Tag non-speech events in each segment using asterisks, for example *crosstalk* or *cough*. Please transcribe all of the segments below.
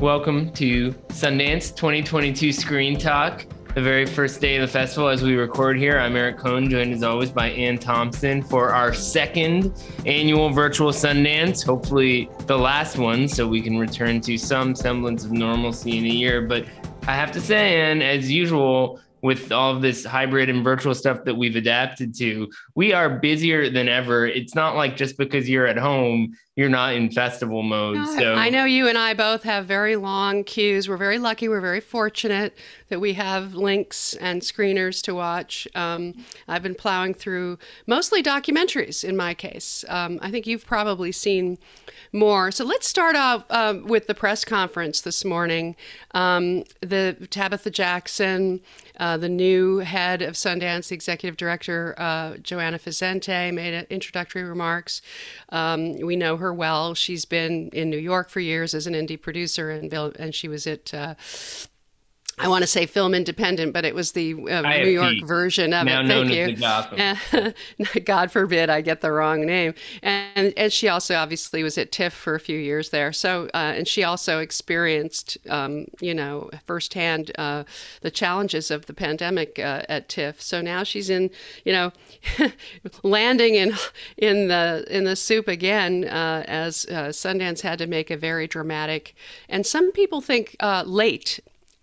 Welcome to Sundance 2022 Screen Talk, the very first day of the festival as we record here. I'm Eric Kohn, joined as always by Anne Thompson for our second annual virtual Sundance, hopefully the last one, so we can return to some semblance of normalcy in a year. But I have to say, Anne, as usual, with all of this hybrid and virtual stuff that we've adapted to, we are busier than ever. It's not like just because you're at home, you're not in festival mode. So I know you and I both have very long queues. We're very lucky. We're very fortunate that we have links and screeners to watch. Um, I've been plowing through mostly documentaries in my case. Um, I think you've probably seen more. So let's start off um, with the press conference this morning. Um, the Tabitha Jackson, uh, the new head of Sundance, the executive director, uh, Joana Vicente, made introductory remarks. Um, we know her well. She's been in New York for years as an indie producer, and and she was at uh, I want to say film independent, but it was the uh, New York version of now it. Thank you. *laughs* God forbid I get the wrong name. And and she also obviously was at TIFF for a few years there. So uh, and she also experienced, um, you know, firsthand uh, the challenges of the pandemic uh, at TIFF. So now she's in, you know, *laughs* landing in in the in the soup again uh, as uh, Sundance had to make a very dramatic and some people think late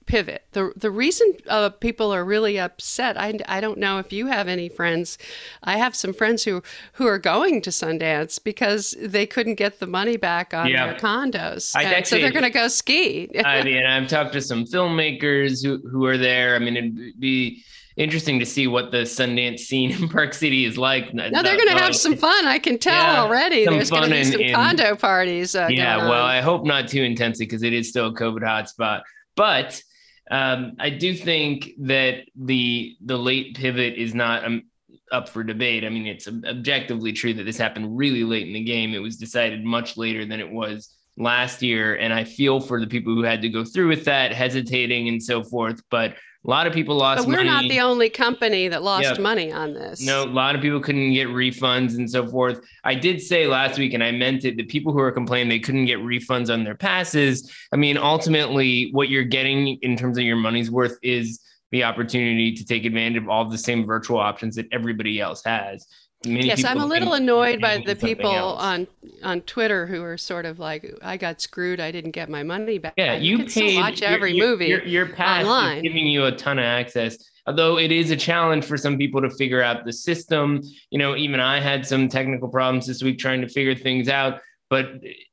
pivot. The the reason uh, people are really upset, I, I don't know if you have any friends. I have some friends who who are going to Sundance because they couldn't get the money back on yeah. their condos, actually, so they're going to go ski. *laughs* I mean, I've talked to some filmmakers who who are there. I mean, it'd be interesting to see what the Sundance scene *laughs* in Park City is like. No, they're going to have some fun. I can tell yeah, already. There's going to be some condo parties. Uh, yeah, well, I hope not too intensely because it is still a COVID hotspot. But um, I do think that the the late pivot is not um, up for debate. I mean, it's objectively true that this happened really late in the game. It was decided much later than it was last year, and I feel for the people who had to go through with that, hesitating and so forth. But a lot of people lost but we're money. not the only company that lost yep. money on this. No, a lot of people couldn't get refunds and so forth. I did say last week, and I meant it, the people who are complaining they couldn't get refunds on their passes. I mean, ultimately, what you're getting in terms of your money's worth is the opportunity to take advantage of all the same virtual options that everybody else has. Many yes, I'm a little annoyed by the people on on Twitter who are sort of like, "I got screwed. I didn't get my money back." Yeah, you, you paid. watch every your, movie. Your, your pass online. is giving you a ton of access. Although it is a challenge for some people to figure out the system. You know, even I had some technical problems this week trying to figure things out. But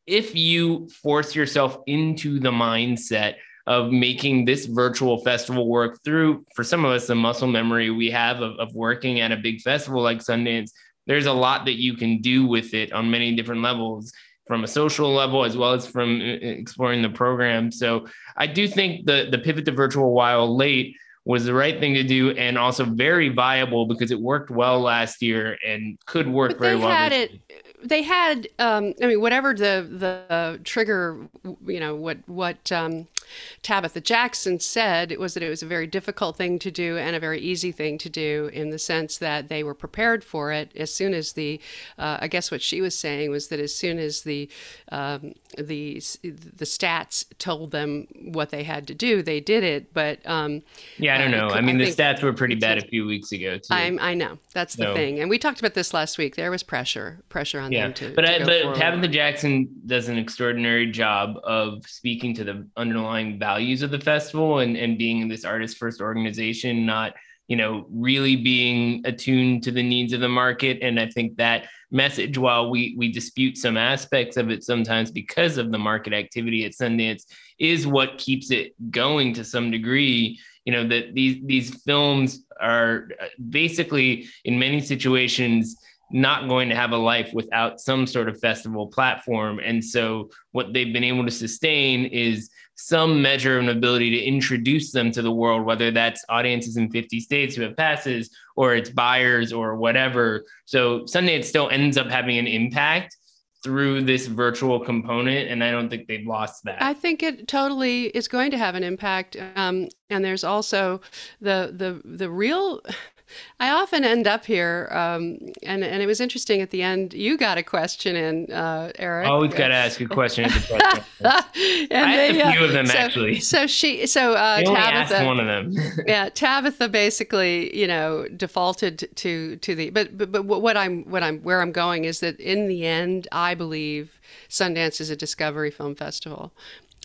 if you force yourself into the mindset of making this virtual festival work through, for some of us, the muscle memory we have of, of working at a big festival like Sundance, there's a lot that you can do with it on many different levels from a social level as well as from uh, exploring the program. So I do think the the pivot to virtual while late was the right thing to do and also very viable because it worked well last year and could work but very well. Had it, they had um, I mean whatever the the trigger you know what what um, Tabitha Jackson said it was that it was a very difficult thing to do and a very easy thing to do in the sense that they were prepared for it as soon as the, uh, I guess what she was saying was that as soon as the, um, the, the stats told them what they had to do, they did it. But um, yeah, I don't uh, know. Uh, I mean, I the stats were pretty bad a few weeks ago too. I, I know that's the so. thing, and we talked about this last week. There was pressure, pressure on yeah. them to. But to I, but forward. Tabitha Jackson does an extraordinary job of speaking to the underlying value values of the festival and, and being this artist first organization, not, you know, really being attuned to the needs of the market. And I think that message, while we we dispute some aspects of it sometimes because of the market activity at Sundance, is what keeps it going to some degree. You know, that these these films are uh, basically in many situations not going to have a life without some sort of festival platform. And so what they've been able to sustain is some measure of an ability to introduce them to the world, whether that's audiences in 50 states who have passes or it's buyers or whatever. So Sundance still ends up having an impact through this virtual component and i don't think they've lost that i think it totally is going to have an impact um, and there's also the the the real I often end up here, um, and and it was interesting at the end. You got a question in, uh, Eric. I always got to ask a question at the *laughs* and I they, a few uh, of them so, actually. So she, so uh, Tabitha, one of them. *laughs* yeah, Tabitha basically, you know, defaulted to to the. But but but what I'm what I'm where I'm going is that in the end, I believe Sundance is a discovery film festival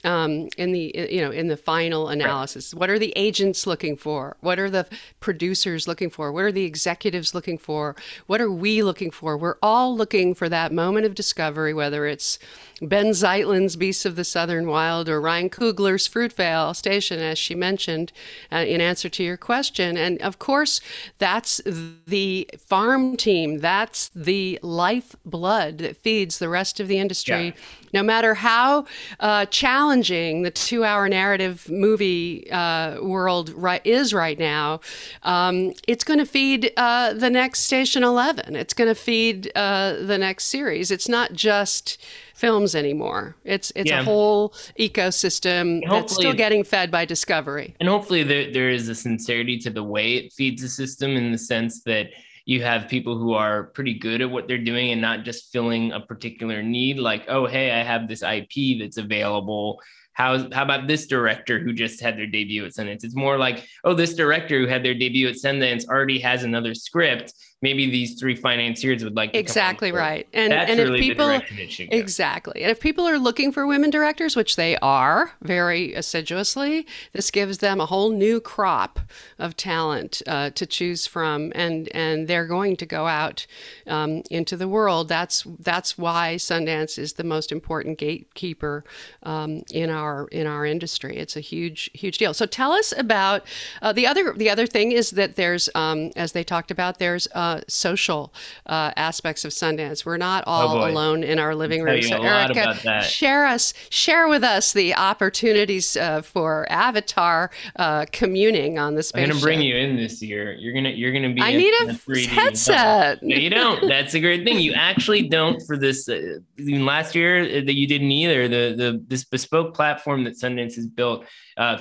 um, in the you know in the final analysis. What are the agents looking for? What are the producers looking for? What are the executives looking for? What are we looking for? We're all looking for that moment of discovery whether it's Ben Zeitlin's Beasts of the Southern Wild or Ryan Coogler's Fruitvale Station, as she mentioned uh, in answer to your question. And of course, that's the farm team, that's the lifeblood that feeds the rest of the industry. Yeah. No matter how uh, challenging the two hour narrative movie uh, world right, is right now, um, it's going to feed uh, the next Station 11. It's going to feed uh, the next series. It's not just films anymore. It's it's yeah. a whole ecosystem that's still getting fed by discovery. And hopefully there, there is a sincerity to the way it feeds the system in the sense that you have people who are pretty good at what they're doing and not just filling a particular need like oh hey i have this ip that's available how, how about this director who just had their debut at Sundance? It's more like, oh, this director who had their debut at Sundance already has another script maybe these three financiers would like exactly right. And and really if people exactly. And if people are looking for women directors which they are very assiduously this gives them a whole new crop of talent uh, to choose from. And and they're going to go out um, into the world. That's that's why Sundance is the most important gatekeeper um, in our in our industry. It's a huge huge deal. So tell us about uh, the other the other thing is that there's um, as they talked about there's uh, uh, social uh, aspects of Sundance. We're not oh, all oh alone in our living room. So, Erica, share us, share with us the opportunities uh, for Avatar uh, communing on the space. I'm gonna bring you in this year. You're gonna you're gonna be. I need a headset. No, you don't. That's a great thing. You actually don't for this. Uh, last year uh, that you didn't either. The the this bespoke platform that Sundance has built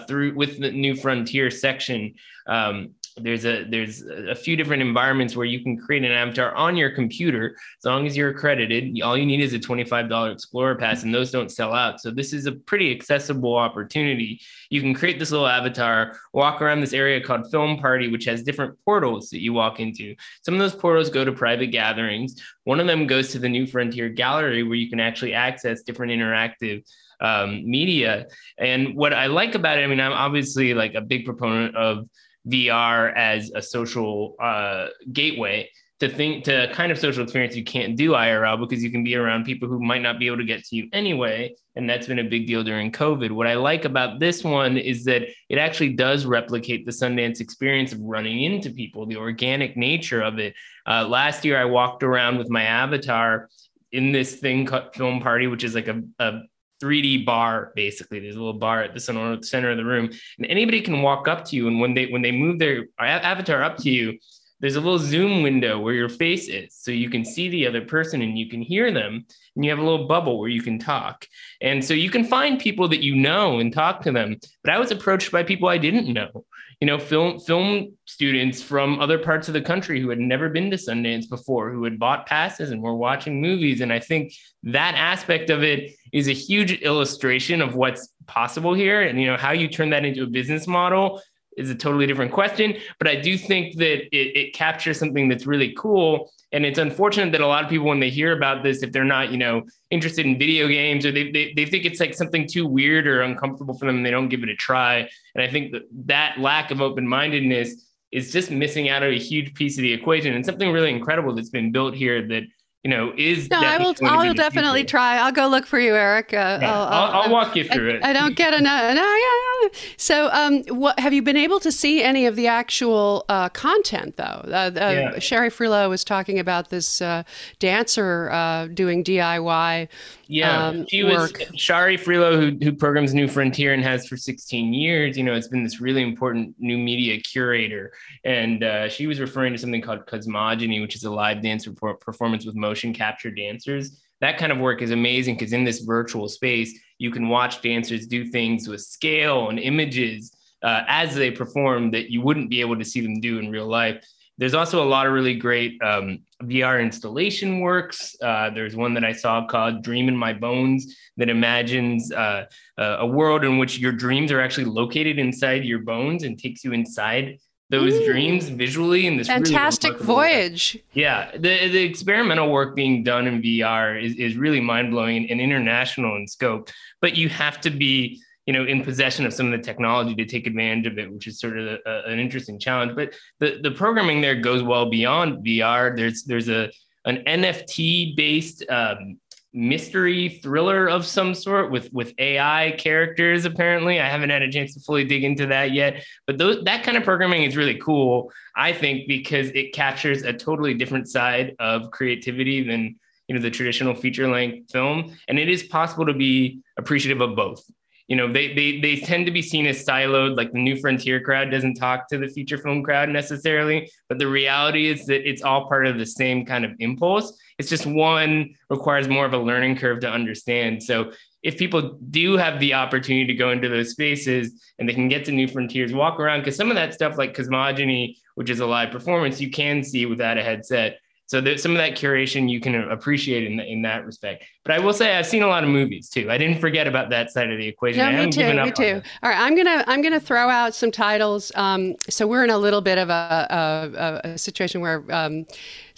through with the New Frontier section. Um, there's a there's a few different environments where you can create an avatar on your computer. As long as you're accredited all you need is a $25 explorer pass and those don't sell out. So this is a pretty accessible opportunity. You can create this little avatar walk around this area called film party which has different portals that you walk into. Some of those portals go to private gatherings. One of them goes to the new frontier gallery where you can actually access different interactive um, media. And what i like about it i mean i'm obviously like a big proponent of VR as a social uh, gateway to think to kind of social experience you can't do IRL because you can be around people who might not be able to get to you anyway. And that's been a big deal during COVID. What I like about this one is that it actually does replicate the Sundance experience of running into people, the organic nature of it. Uh, last year, I walked around with my avatar in this thing called Film Party, which is like a, a 3D bar basically. There's a little bar at the center, of the room, and anybody can walk up to you. And when they when they move their avatar up to you, there's a little zoom window where your face is, so you can see the other person and you can hear them. And you have a little bubble where you can talk, and so you can find people that you know and talk to them. But I was approached by people I didn't know, you know, film film students from other parts of the country who had never been to Sundance before, who had bought passes and were watching movies. And I think that aspect of it is a huge illustration of what's possible here. And you know, how you turn that into a business model is a totally different question. But I do think that it, it captures something that's really cool. And it's unfortunate that a lot of people, when they hear about this, if they're not, you know, interested in video games or they, they, they think it's like something too weird or uncomfortable for them and they don't give it a try. And I think that that lack of open mindedness is just missing out on a huge piece of the equation and something really incredible that's been built here that you know, is no, I will. I will definitely try. I'll go look for you, Eric. Uh, yeah, I'll, I'll, I'll, walk you through I, it. I don't get enough. no. yeah. So, um, what have you been able to see any of the actual uh, content though? Uh, uh yeah. Shari Frilot was talking about this uh, dancer uh, doing DIY. Yeah, um, she was Shari Frilot, who, who programs New Frontier and has for 16 years. You know, it's been this really important new media curator, and she was referring to something called cosmogony, which is a live dance performance with motion capture dancers. That kind of work is amazing because in this virtual space, you can watch dancers do things with scale and images uh, as they perform that you wouldn't be able to see them do in real life. There's also a lot of really great um, VR installation works. Uh, there's one that I saw called Dream in My Bones that imagines uh, a world in which your dreams are actually located inside your bones and takes you inside those Ooh. dreams visually in this fantastic really voyage. Way. Yeah, the the experimental work being done in VR is is really mind blowing and, and international in scope. But you have to be you know in possession of some of the technology to take advantage of it which is sort of a, a, an interesting challenge but the the programming there goes well beyond vr there's there's a an nft based um, mystery thriller of some sort with with AI characters. Apparently, I haven't had a chance to fully dig into that yet. But those, that kind of programming is really cool, I think, because it captures a totally different side of creativity than you know the traditional feature length film, and it is possible to be appreciative of both you know they, they they tend to be seen as siloed like the new frontier crowd doesn't talk to the feature film crowd necessarily but the reality is that it's all part of the same kind of impulse it's just one requires more of a learning curve to understand so if people do have the opportunity to go into those spaces and they can get to new frontiers walk around because some of that stuff like cosmogony which is a live performance you can see without a headset so there's some of that curation you can appreciate in, in that respect. But I will say I've seen a lot of movies too. I didn't forget about that side of the equation. No, me too. Me too. All right, I'm gonna I'm gonna throw out some titles. Um, so we're in a little bit of a, a, a situation where. Um,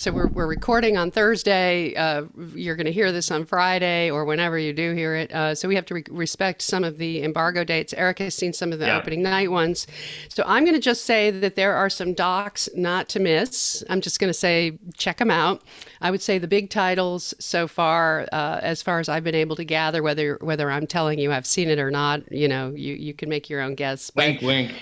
so we're, we're recording on Thursday. Uh, you're going to hear this on Friday or whenever you do hear it. Uh, so we have to re- respect some of the embargo dates. Eric has seen some of the yeah. opening night ones. So I'm going to just say that there are some docs not to miss. I'm just going to say check them out. I would say the big titles so far, uh, as far as I've been able to gather, whether whether I'm telling you I've seen it or not, you know, you, you can make your own guess. Wink, wink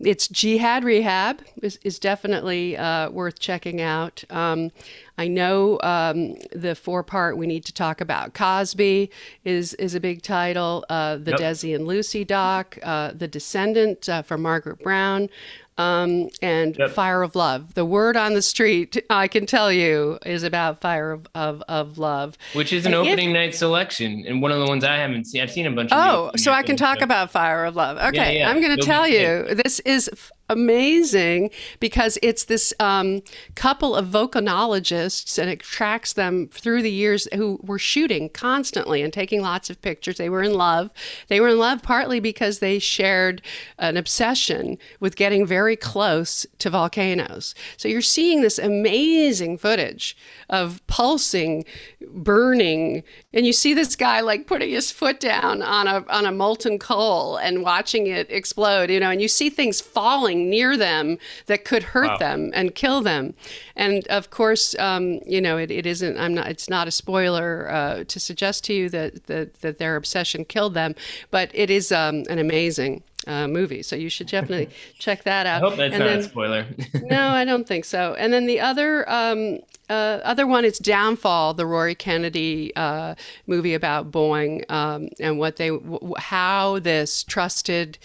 it's Jihad Rehab is, is definitely uh, worth checking out. Um, I know um, the four part we need to talk about. Cosby is is a big title. Uh, the yep. Desi and Lucy doc, uh, The Descendant uh, from Margaret Brown um, and yep. Fire of Love. The word on the street, I can tell you, is about Fire of, of, of Love. Which is an and opening if, night selection and one of the ones I haven't seen. I've seen a bunch of Oh, so I can talk about Fire of Love. Okay, yeah, yeah. I'm going to tell you, this is amazing because it's this um, couple of volcanologists and it tracks them through the years who were shooting constantly and taking lots of pictures. They were in love. They were in love partly because they shared an obsession with getting very close to volcanoes. So you're seeing this amazing footage of pulsing, burning, and you see this guy like putting his foot down on a on a molten coal and watching it explode, you know, and you see things falling near them that could hurt wow. them and kill them. And of course, um, you know, it, it isn't. I'm not. It's not a spoiler uh, to suggest to you that, that that their obsession killed them, but it is um, an amazing uh, movie. So you should definitely *laughs* check that out. I hope that's and not then, a spoiler. *laughs* no, I don't think so. And then the other um, uh, other one is Downfall, the Rory Kennedy uh, movie about Boeing um, and what they w- how this trusted.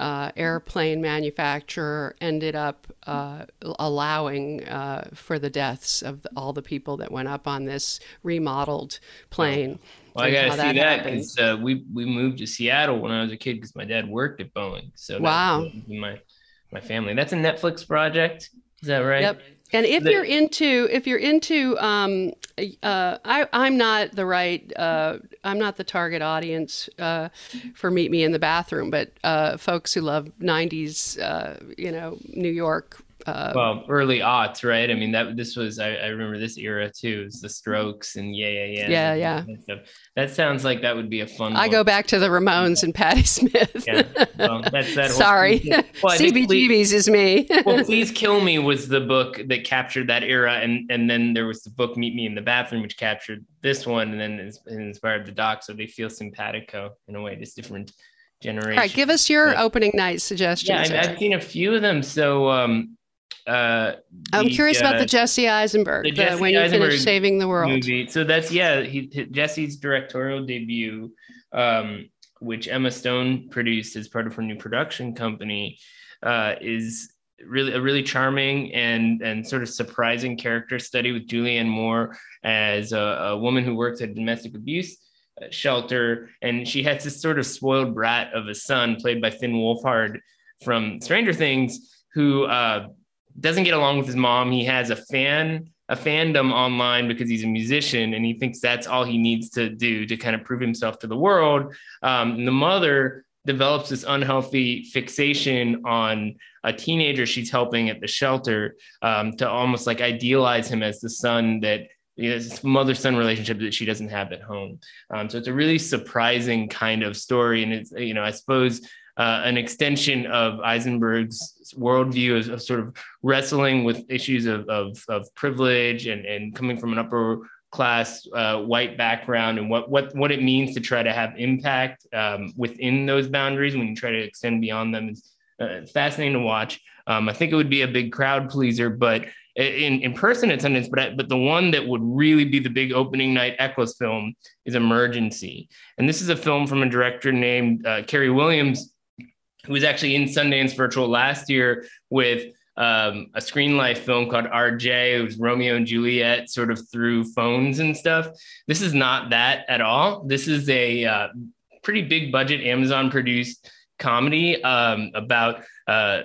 Uh, airplane manufacturer ended up uh, allowing uh, for the deaths of all the people that went up on this remodeled plane. Well, I gotta see that because uh, we we moved to Seattle when I was a kid because my dad worked at Boeing. So wow, my my family. That's a Netflix project. Is that right? Yep. And if the, you're into if you're into um, uh, I I'm not the right uh, I'm not the target audience uh, for Meet Me in the Bathroom, but uh, folks who love '90s uh, you know New York uh, well early aughts, right? I mean that this was I, I remember this era too. It's the Strokes and yeah yeah yeah yeah yeah. That, sounds like that would be a fun. I go back to the Ramones and Patti Smith. yeah, well, that's that. *laughs* Sorry, well, CBGB's is me. *laughs* well, please kill me was the book that captured that era, and and then there was the book Meet Me in the Bathroom, which captured this one, and then inspired the doc. So they feel simpatico in a way, just different generation. All right, give us your opening night suggestions. Yeah, I've, I've seen a few of them. So um, uh, I'm curious uh, about the Jesse Eisenberg, the Jesse when you Eisenberg finish saving the world. Movie. So that's yeah, he, Jesse's directorial debut, um, which Emma Stone produced as part of her new production company, uh, is really a really charming and and sort of surprising character study with Julianne Moore as a, a woman who works at domestic abuse uh, shelter, and she has this sort of spoiled brat of a son played by Finn Wolfhard from Stranger Things, who uh, doesn't get along with his mom. He has a fan a fandom online because he's a musician and he thinks that's all he needs to do to kind of prove himself to the world. Um, the mother develops this unhealthy fixation on a teenager she's helping at the shelter um, to almost like idealize him as the son that you know, this mother son relationship that she doesn't have at home. Um, so it's a really surprising kind of story. And it's, you know, I suppose uh, an extension of Eisenberg's worldview of, of sort of wrestling with issues of, of, of, privilege and, and coming from an upper class uh, white background and what, what, what it means to try to have impact um, within those boundaries when you try to extend beyond them. is uh, fascinating to watch. Um, I think it would be a big crowd pleaser, but in, in person attendance, but but the one that would really be the big opening night Eccles film is Emergency, and this is a film from a director named uh, Carey Williams, who was actually in Sundance Virtual last year with um, a screen life film called RJ. It was Romeo and Juliet, sort of through phones and stuff. This is not that at all. This is a uh, pretty big budget Amazon produced comedy um, about uh,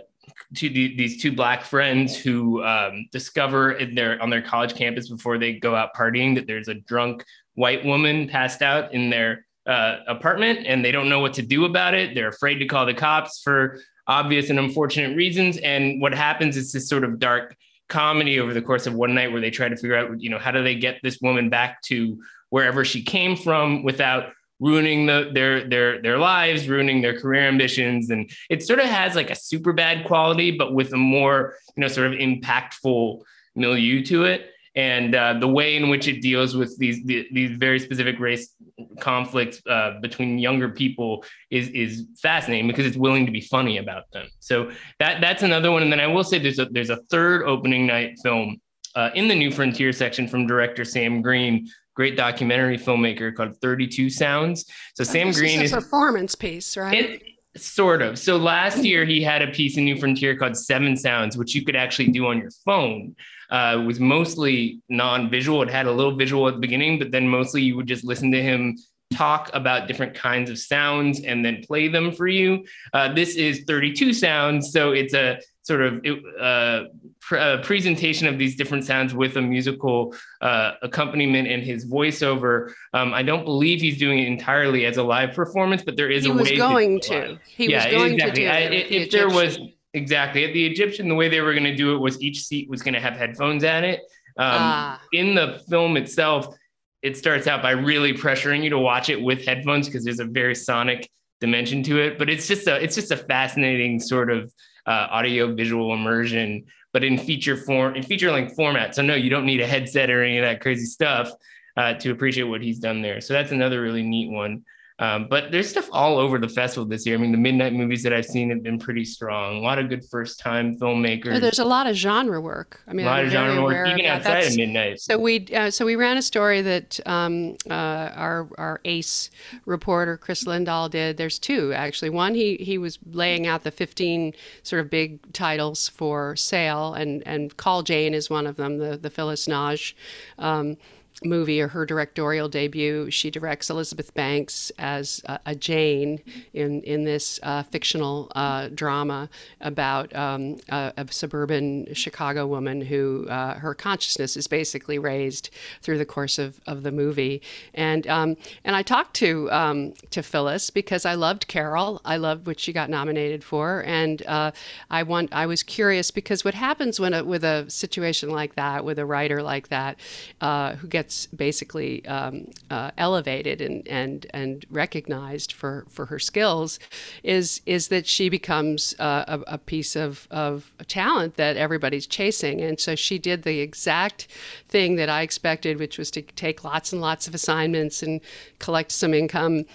these two black friends who um, discover in their on their college campus before they go out partying that there's a drunk white woman passed out in their uh, apartment and they don't know what to do about it. They're afraid to call the cops for obvious and unfortunate reasons. And what happens is this sort of dark comedy over the course of one night where they try to figure out, you know, how do they get this woman back to wherever she came from without ruining the, their their their lives, ruining their career ambitions, and it sort of has like a super bad quality, but with a more you know sort of impactful milieu to it and uh, the way in which it deals with these the, these very specific race conflicts uh, between younger people is is fascinating because it's willing to be funny about them. So that that's another one. And then I will say there's a there's a third opening night film uh, in the New Frontier section from director Sam Green. Great documentary filmmaker called 32 Sounds. So Sam Green is a performance piece, right? It, Sort of. So last year he had a piece in New Frontier called Seven Sounds, which you could actually do on your phone. Uh, it was mostly non-visual. It had a little visual at the beginning, but then mostly you would just listen to him talk about different kinds of sounds and then play them for you. Uh, this is 32 sounds, so it's a sort of uh, pr- uh, presentation of these different sounds with a musical uh, accompaniment and his voiceover. Um, I don't believe he's doing it entirely as a live performance, but there is he a was way going to. He yeah, was going exactly. to do it. if there was exactly at the Egyptian, the way they were going to do it was each seat was going to have headphones at it. Um, ah. In the film itself, it starts out by really pressuring you to watch it with headphones because there's a very sonic dimension to it. But it's just a it's just a fascinating sort of uh, audio visual immersion, but in feature form, in feature length format. So no, you don't need a headset or any of that crazy stuff uh, to appreciate what he's done there. So that's another really neat one. Um, but there's stuff all over the festival this year. I mean, the midnight movies that I've seen have been pretty strong. A lot of good first time filmmakers. there's a lot of genre work. I mean, a lot I'm of genre work, even outside That's, of midnight. So we uh, so we ran a story that um, uh, our our ace reporter Chris Lindahl did. There's two actually. One he he was laying out the 15 sort of big titles for sale, and and Call Jane is one of them. The the Phyllis Nagy. Um, movie or her directorial debut. She directs Elizabeth Banks as a, a Jane in in this uh, fictional uh, drama about um, a, a, suburban Chicago woman who uh, her consciousness is basically raised through the course of, of the movie. And um, and I talked to um, to Phyllis because I loved Carol. I loved what she got nominated for, and uh, I want I was curious because what happens when a, with a situation like that with a writer like that uh, who gets gets basically um, uh, elevated and, and, and recognized for, for her skills is, is that she becomes uh, a, a, piece of, of talent that everybody's chasing. And so she did the exact thing that I expected, which was to take lots and lots of assignments and collect some income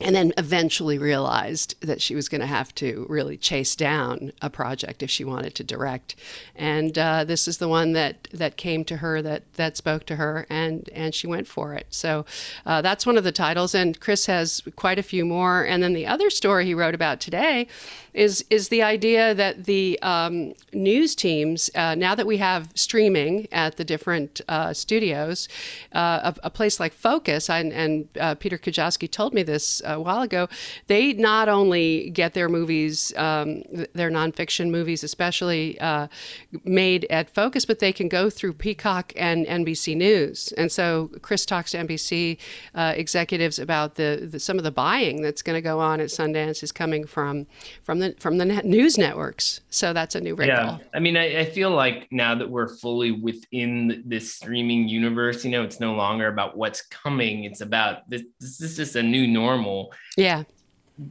and then eventually realized that she was going to have to really chase down a project if she wanted to direct. And uh, this is the one that, that came to her, that, that spoke to her, and, and she went for it. So uh, that's one of the titles. And Chris has quite a few more. And then the other story he wrote about today is is the idea that the um, news teams, uh, now that we have streaming at the different uh, studios, uh, a, a, place like Focus, and, and uh, Peter Kujawski told me this a while ago, they not only get their movies, um, their nonfiction movies especially, uh, made at Focus, but they can go through Peacock and NBC News. And so Chris talks to NBC uh, executives about the, the, some of the buying that's going to go on at Sundance is coming from from the from the news networks. So that's a new wrinkle. Yeah, I mean, I, I, feel like now that we're fully within this streaming universe, you know, it's no longer about what's coming. It's about this. This is just a new normal. Yeah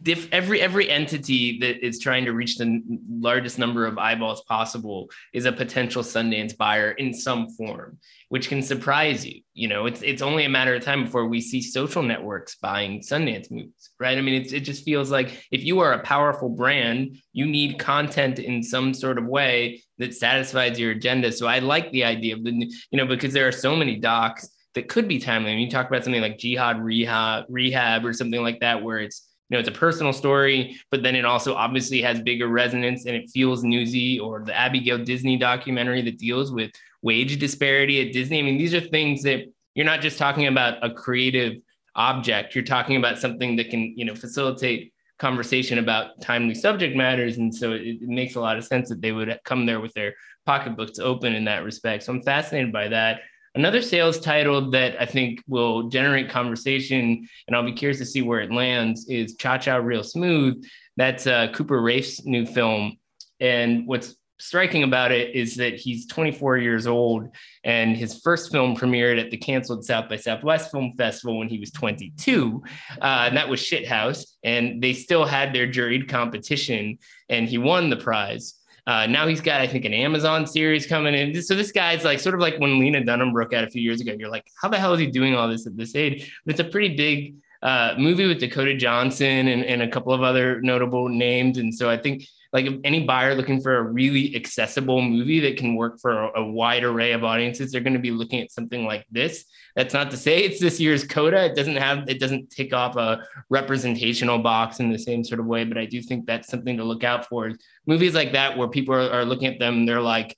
diff, every every entity that is trying to reach the largest number of eyeballs possible is a potential Sundance buyer in some form, which can surprise you. You know, it's it's only a matter of time before we see social networks buying Sundance movies, right? I mean, it's, it just feels like if you are a powerful brand, you need content in some sort of way that satisfies your agenda. So I like the idea of the, you know, because there are so many docs that could be timely. I mean, you talk about something like Jihad Rehab, Rehab or something like that, where it's you know, it's a personal story, but then it also obviously has bigger resonance and it feels newsy, or the Abigail Disney documentary that deals with wage disparity at Disney. I mean, these are things that you're not just talking about a creative object, you're talking about something that can, you know, facilitate conversation about timely subject matters. And so it, it makes a lot of sense that they would come there with their pocketbooks open in that respect. So I'm fascinated by that. Another sales title that I think will generate conversation, and I'll be curious to see where it lands, is Cha Cha Real Smooth. That's uh, Cooper Raiff's new film. And what's striking about it is that he's 24 years old and his first film premiered at the canceled South by Southwest Film Festival when he was 22. Uh, and that was Shithouse. And they still had their juried competition and he won the prize. Uh, now he's got, I think, an Amazon series coming in. So this guy's like sort of like when Lena Dunham broke out a few years ago. You're like, how the hell is he doing all this at this age? But it's a pretty big uh, movie with Dakota Johnson and, and a couple of other notable names. And so I think like any buyer looking for a really accessible movie that can work for a, wide array of audiences, they're going to be looking at something like this. That's not to say it's this year's Coda. It doesn't have, it doesn't tick off a representational box in the same sort of way. But I do think that's something to look out for. Movies like that, where people are, are looking at them, they're like,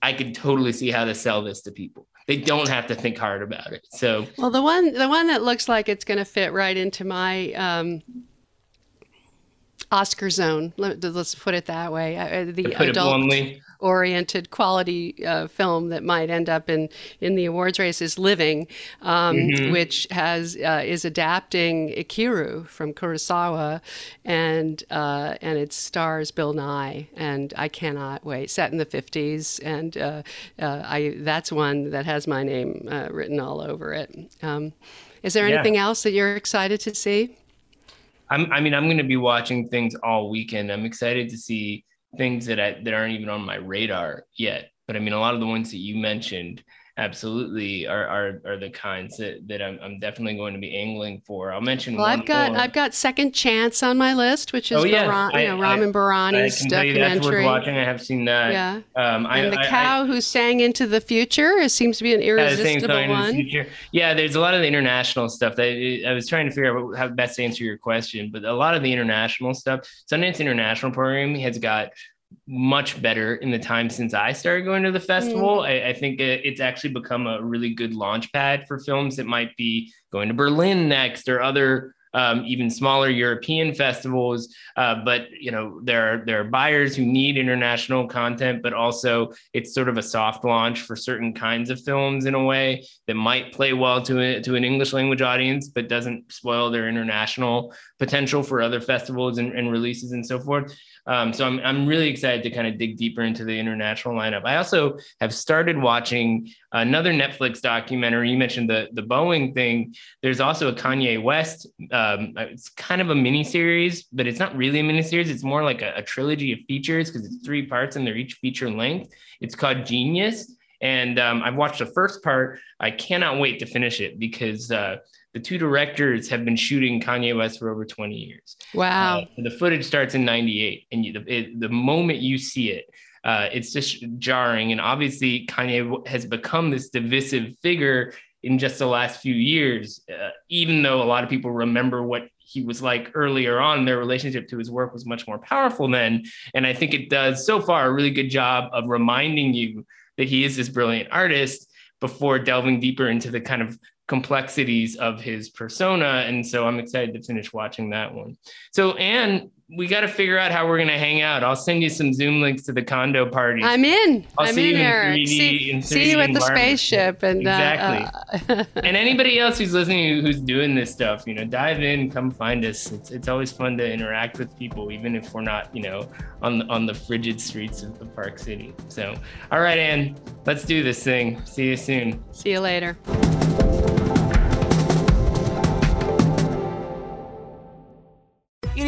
I could totally see how to sell this to people they don't have to think hard about it. So well, the one the one that looks like it's going to fit right into my um, Oscar zone. Let, us put it that way. Uh, the adult oriented quality uh, film that might end up in, in the awards race is Living, um, mm-hmm. which has uh, is adapting Ikiru from Kurosawa, and uh, and it stars Bill Nighy, and I cannot wait. Set in the fifties, and uh, uh, I that's one that has my name written all over it. Um, is there anything yeah. else that you're excited to see? I'm, I mean, I'm going to be watching things all weekend. I'm excited to see things that I, that aren't even on my radar yet. But I mean, a lot of the ones that you mentioned, absolutely are are, are the kinds that, that I'm, I'm definitely going to be angling for. I'll mention. Well, I've got more. I've got Second Chance on my list, which is oh, yeah. Baran, you know, Ramin Bahrani's documentary. watching. I have seen that. Yeah. Um, and I, the cow I, who sang into the future. It seems to be an irresistible yeah, one. Yeah, there's a lot of the international stuff that I was trying to figure out how best to answer your question, but a lot of the international stuff. Sundance International Program has got much better in the time since I started going to the festival. Mm. I, I, think it's actually become a really good launch pad for films that might be going to Berlin next or other um, even smaller European festivals. Uh, but you know, there are there are buyers who need international content, but also it's sort of a soft launch for certain kinds of films in a way that might play well to a, to an English language audience, but doesn't spoil their international potential for other festivals and, and releases and so forth. Um, so I'm, I'm really excited to kind of dig deeper into the international lineup. I also have started watching another Netflix documentary. You mentioned the, the Boeing thing. There's also a Kanye West. Um, it's kind of a mini series, but it's not really a mini series. It's more like a, a trilogy of features because it's three parts and they're each feature length. It's called Genius. And um, I've watched the first part. I cannot wait to finish it because uh, the two directors have been shooting Kanye West for over 20 years. Wow. Uh, the footage starts in 98. And you, it, the moment you see it, uh, it's just jarring. And obviously, Kanye has become this divisive figure in just the last few years, uh, even though a lot of people remember what he was like earlier on, their relationship to his work was much more powerful then. And I think it does so far a really good job of reminding you that he is this brilliant artist before delving deeper into the kind of complexities of his persona. And so I'm excited to finish watching that one. So, Anne, we got to figure out how we're going to hang out. I'll send you some Zoom links to the condo party. I'm in. i am in, Eric. see, in see you at the spaceship. And uh, exactly. Uh, *laughs* and anybody else who's listening who's doing this stuff, you know, dive in, come find us. It's, it's always fun to interact with people, even if we're not, you know, on the, on the frigid streets of the Park City. So, all right, Anne, let's do this thing. See you soon. See you later.